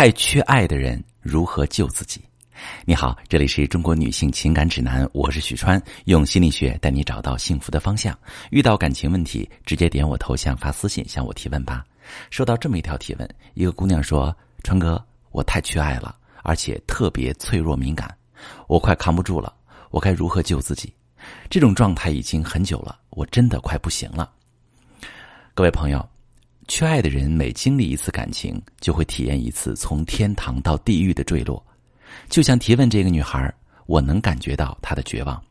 太缺爱的人如何救自己？你好，这里是中国女性情感指南，我是许川，用心理学带你找到幸福的方向。遇到感情问题，直接点我头像发私信向我提问吧。收到这么一条提问，一个姑娘说：“川哥，我太缺爱了，而且特别脆弱敏感，我快扛不住了，我该如何救自己？这种状态已经很久了，我真的快不行了。”各位朋友。缺爱的人每经历一次感情，就会体验一次从天堂到地狱的坠落。就像提问这个女孩，我能感觉到她的绝望，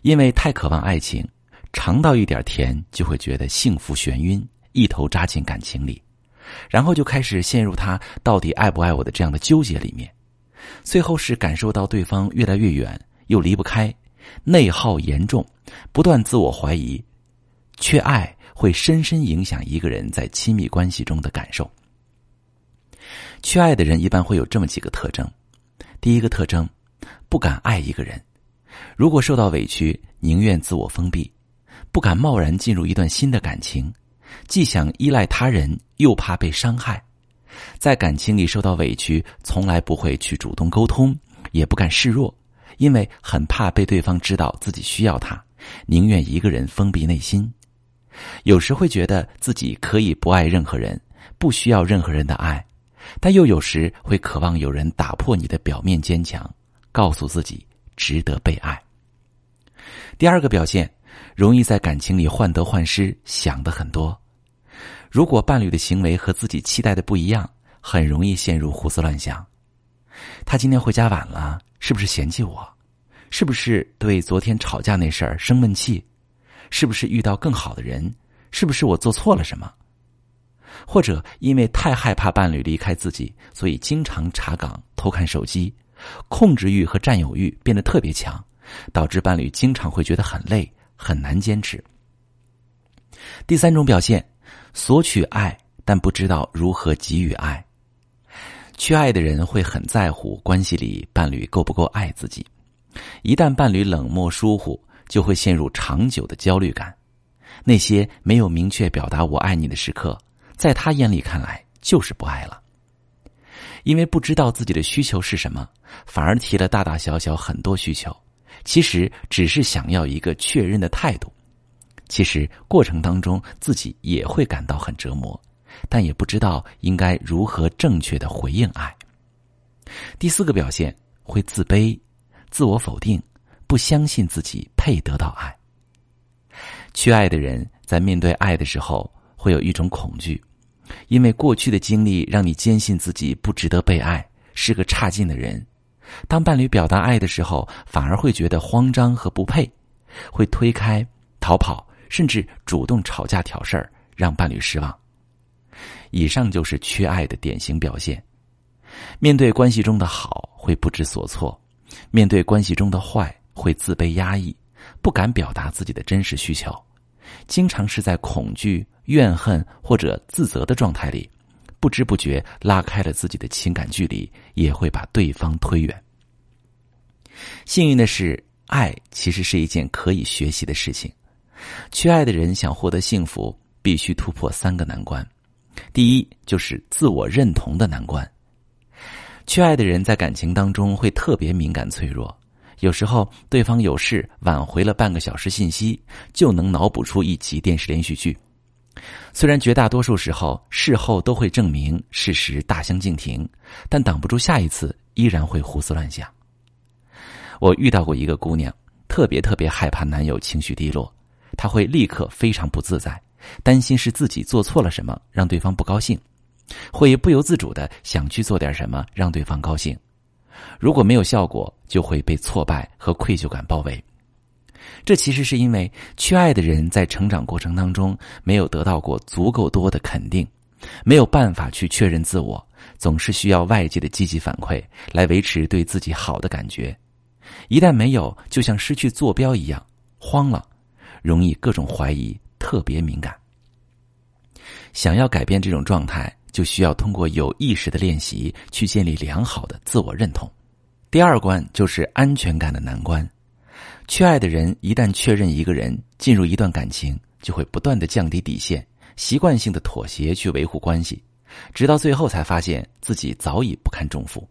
因为太渴望爱情，尝到一点甜就会觉得幸福眩晕，一头扎进感情里，然后就开始陷入他到底爱不爱我的这样的纠结里面。最后是感受到对方越来越远，又离不开，内耗严重，不断自我怀疑，缺爱。会深深影响一个人在亲密关系中的感受。缺爱的人一般会有这么几个特征：第一个特征，不敢爱一个人；如果受到委屈，宁愿自我封闭，不敢贸然进入一段新的感情，既想依赖他人，又怕被伤害。在感情里受到委屈，从来不会去主动沟通，也不敢示弱，因为很怕被对方知道自己需要他，宁愿一个人封闭内心。有时会觉得自己可以不爱任何人，不需要任何人的爱，但又有时会渴望有人打破你的表面坚强，告诉自己值得被爱。第二个表现，容易在感情里患得患失，想的很多。如果伴侣的行为和自己期待的不一样，很容易陷入胡思乱想。他今天回家晚了，是不是嫌弃我？是不是对昨天吵架那事儿生闷气？是不是遇到更好的人？是不是我做错了什么？或者因为太害怕伴侣离开自己，所以经常查岗、偷看手机，控制欲和占有欲变得特别强，导致伴侣经常会觉得很累、很难坚持。第三种表现，索取爱，但不知道如何给予爱。缺爱的人会很在乎关系里伴侣够不够爱自己，一旦伴侣冷漠疏忽。就会陷入长久的焦虑感，那些没有明确表达“我爱你”的时刻，在他眼里看来就是不爱了。因为不知道自己的需求是什么，反而提了大大小小很多需求，其实只是想要一个确认的态度。其实过程当中自己也会感到很折磨，但也不知道应该如何正确的回应爱。第四个表现会自卑、自我否定。不相信自己配得到爱。缺爱的人在面对爱的时候，会有一种恐惧，因为过去的经历让你坚信自己不值得被爱，是个差劲的人。当伴侣表达爱的时候，反而会觉得慌张和不配，会推开、逃跑，甚至主动吵架挑事儿，让伴侣失望。以上就是缺爱的典型表现。面对关系中的好，会不知所措；面对关系中的坏。会自卑压抑，不敢表达自己的真实需求，经常是在恐惧、怨恨或者自责的状态里，不知不觉拉开了自己的情感距离，也会把对方推远。幸运的是，爱其实是一件可以学习的事情。缺爱的人想获得幸福，必须突破三个难关。第一，就是自我认同的难关。缺爱的人在感情当中会特别敏感脆弱。有时候，对方有事晚回了半个小时信息，就能脑补出一集电视连续剧。虽然绝大多数时候事后都会证明事实大相径庭，但挡不住下一次依然会胡思乱想。我遇到过一个姑娘，特别特别害怕男友情绪低落，她会立刻非常不自在，担心是自己做错了什么让对方不高兴，会不由自主的想去做点什么让对方高兴。如果没有效果，就会被挫败和愧疚感包围。这其实是因为缺爱的人在成长过程当中没有得到过足够多的肯定，没有办法去确认自我，总是需要外界的积极反馈来维持对自己好的感觉。一旦没有，就像失去坐标一样，慌了，容易各种怀疑，特别敏感。想要改变这种状态。就需要通过有意识的练习去建立良好的自我认同。第二关就是安全感的难关。缺爱的人一旦确认一个人进入一段感情，就会不断的降低底线，习惯性的妥协去维护关系，直到最后才发现自己早已不堪重负。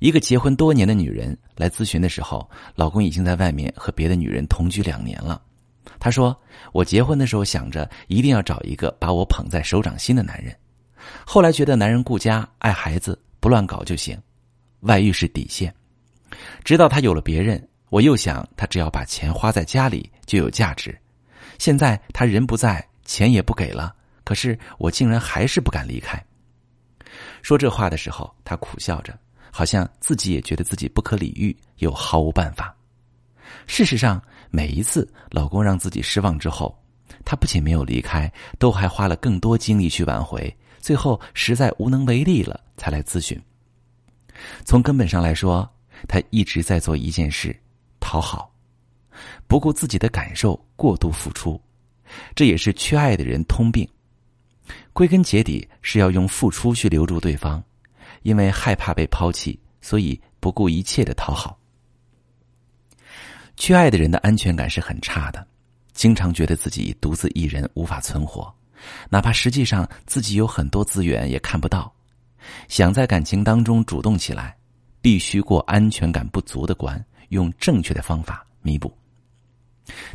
一个结婚多年的女人来咨询的时候，老公已经在外面和别的女人同居两年了。她说：“我结婚的时候想着一定要找一个把我捧在手掌心的男人，后来觉得男人顾家、爱孩子、不乱搞就行，外遇是底线。直到他有了别人，我又想他只要把钱花在家里就有价值。现在他人不在，钱也不给了，可是我竟然还是不敢离开。”说这话的时候，她苦笑着。好像自己也觉得自己不可理喻，又毫无办法。事实上，每一次老公让自己失望之后，她不仅没有离开，都还花了更多精力去挽回。最后实在无能为力了，才来咨询。从根本上来说，他一直在做一件事：讨好，不顾自己的感受，过度付出。这也是缺爱的人通病。归根结底，是要用付出去留住对方。因为害怕被抛弃，所以不顾一切的讨好。缺爱的人的安全感是很差的，经常觉得自己独自一人无法存活，哪怕实际上自己有很多资源也看不到。想在感情当中主动起来，必须过安全感不足的关，用正确的方法弥补。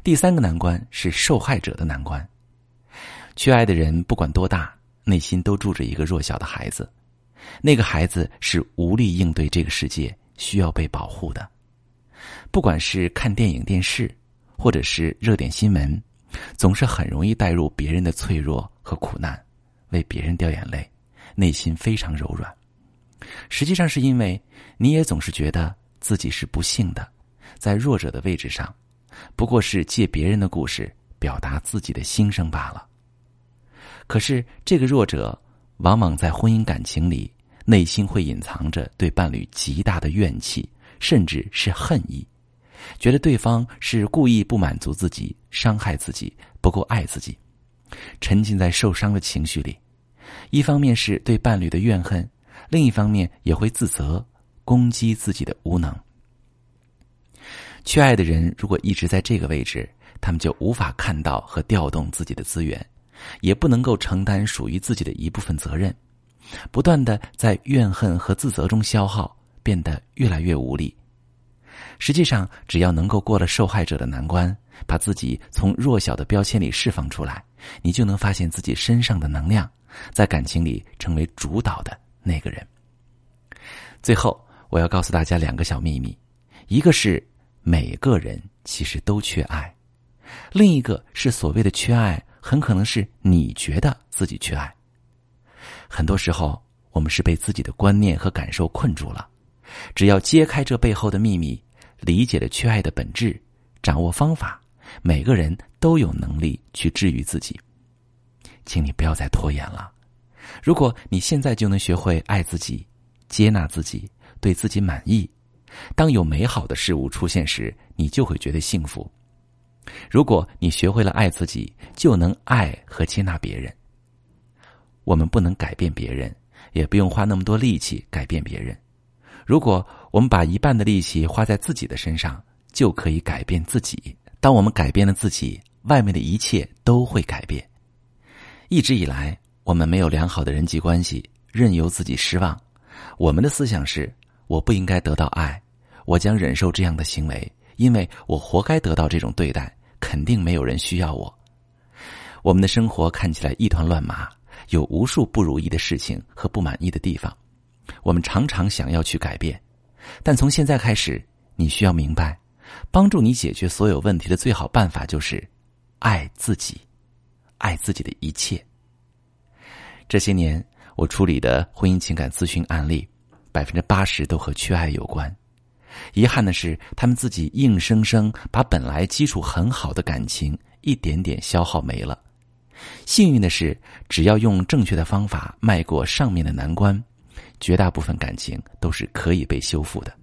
第三个难关是受害者的难关。缺爱的人不管多大，内心都住着一个弱小的孩子。那个孩子是无力应对这个世界，需要被保护的。不管是看电影、电视，或者是热点新闻，总是很容易带入别人的脆弱和苦难，为别人掉眼泪，内心非常柔软。实际上是因为你也总是觉得自己是不幸的，在弱者的位置上，不过是借别人的故事表达自己的心声罢了。可是这个弱者。往往在婚姻感情里，内心会隐藏着对伴侣极大的怨气，甚至是恨意，觉得对方是故意不满足自己、伤害自己、不够爱自己，沉浸在受伤的情绪里。一方面是对伴侣的怨恨，另一方面也会自责、攻击自己的无能。缺爱的人如果一直在这个位置，他们就无法看到和调动自己的资源。也不能够承担属于自己的一部分责任，不断的在怨恨和自责中消耗，变得越来越无力。实际上，只要能够过了受害者的难关，把自己从弱小的标签里释放出来，你就能发现自己身上的能量，在感情里成为主导的那个人。最后，我要告诉大家两个小秘密：一个是每个人其实都缺爱，另一个是所谓的缺爱。很可能是你觉得自己缺爱。很多时候，我们是被自己的观念和感受困住了。只要揭开这背后的秘密，理解了缺爱的本质，掌握方法，每个人都有能力去治愈自己。请你不要再拖延了。如果你现在就能学会爱自己、接纳自己、对自己满意，当有美好的事物出现时，你就会觉得幸福。如果你学会了爱自己，就能爱和接纳别人。我们不能改变别人，也不用花那么多力气改变别人。如果我们把一半的力气花在自己的身上，就可以改变自己。当我们改变了自己，外面的一切都会改变。一直以来，我们没有良好的人际关系，任由自己失望。我们的思想是：我不应该得到爱，我将忍受这样的行为。因为我活该得到这种对待，肯定没有人需要我。我们的生活看起来一团乱麻，有无数不如意的事情和不满意的地方。我们常常想要去改变，但从现在开始，你需要明白，帮助你解决所有问题的最好办法就是爱自己，爱自己的一切。这些年我处理的婚姻情感咨询案例，百分之八十都和缺爱有关。遗憾的是，他们自己硬生生把本来基础很好的感情一点点消耗没了。幸运的是，只要用正确的方法迈过上面的难关，绝大部分感情都是可以被修复的。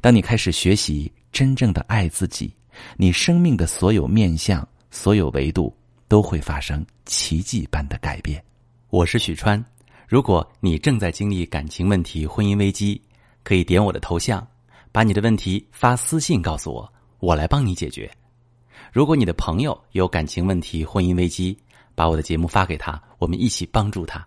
当你开始学习真正的爱自己，你生命的所有面相、所有维度都会发生奇迹般的改变。我是许川，如果你正在经历感情问题、婚姻危机，可以点我的头像。把你的问题发私信告诉我，我来帮你解决。如果你的朋友有感情问题、婚姻危机，把我的节目发给他，我们一起帮助他。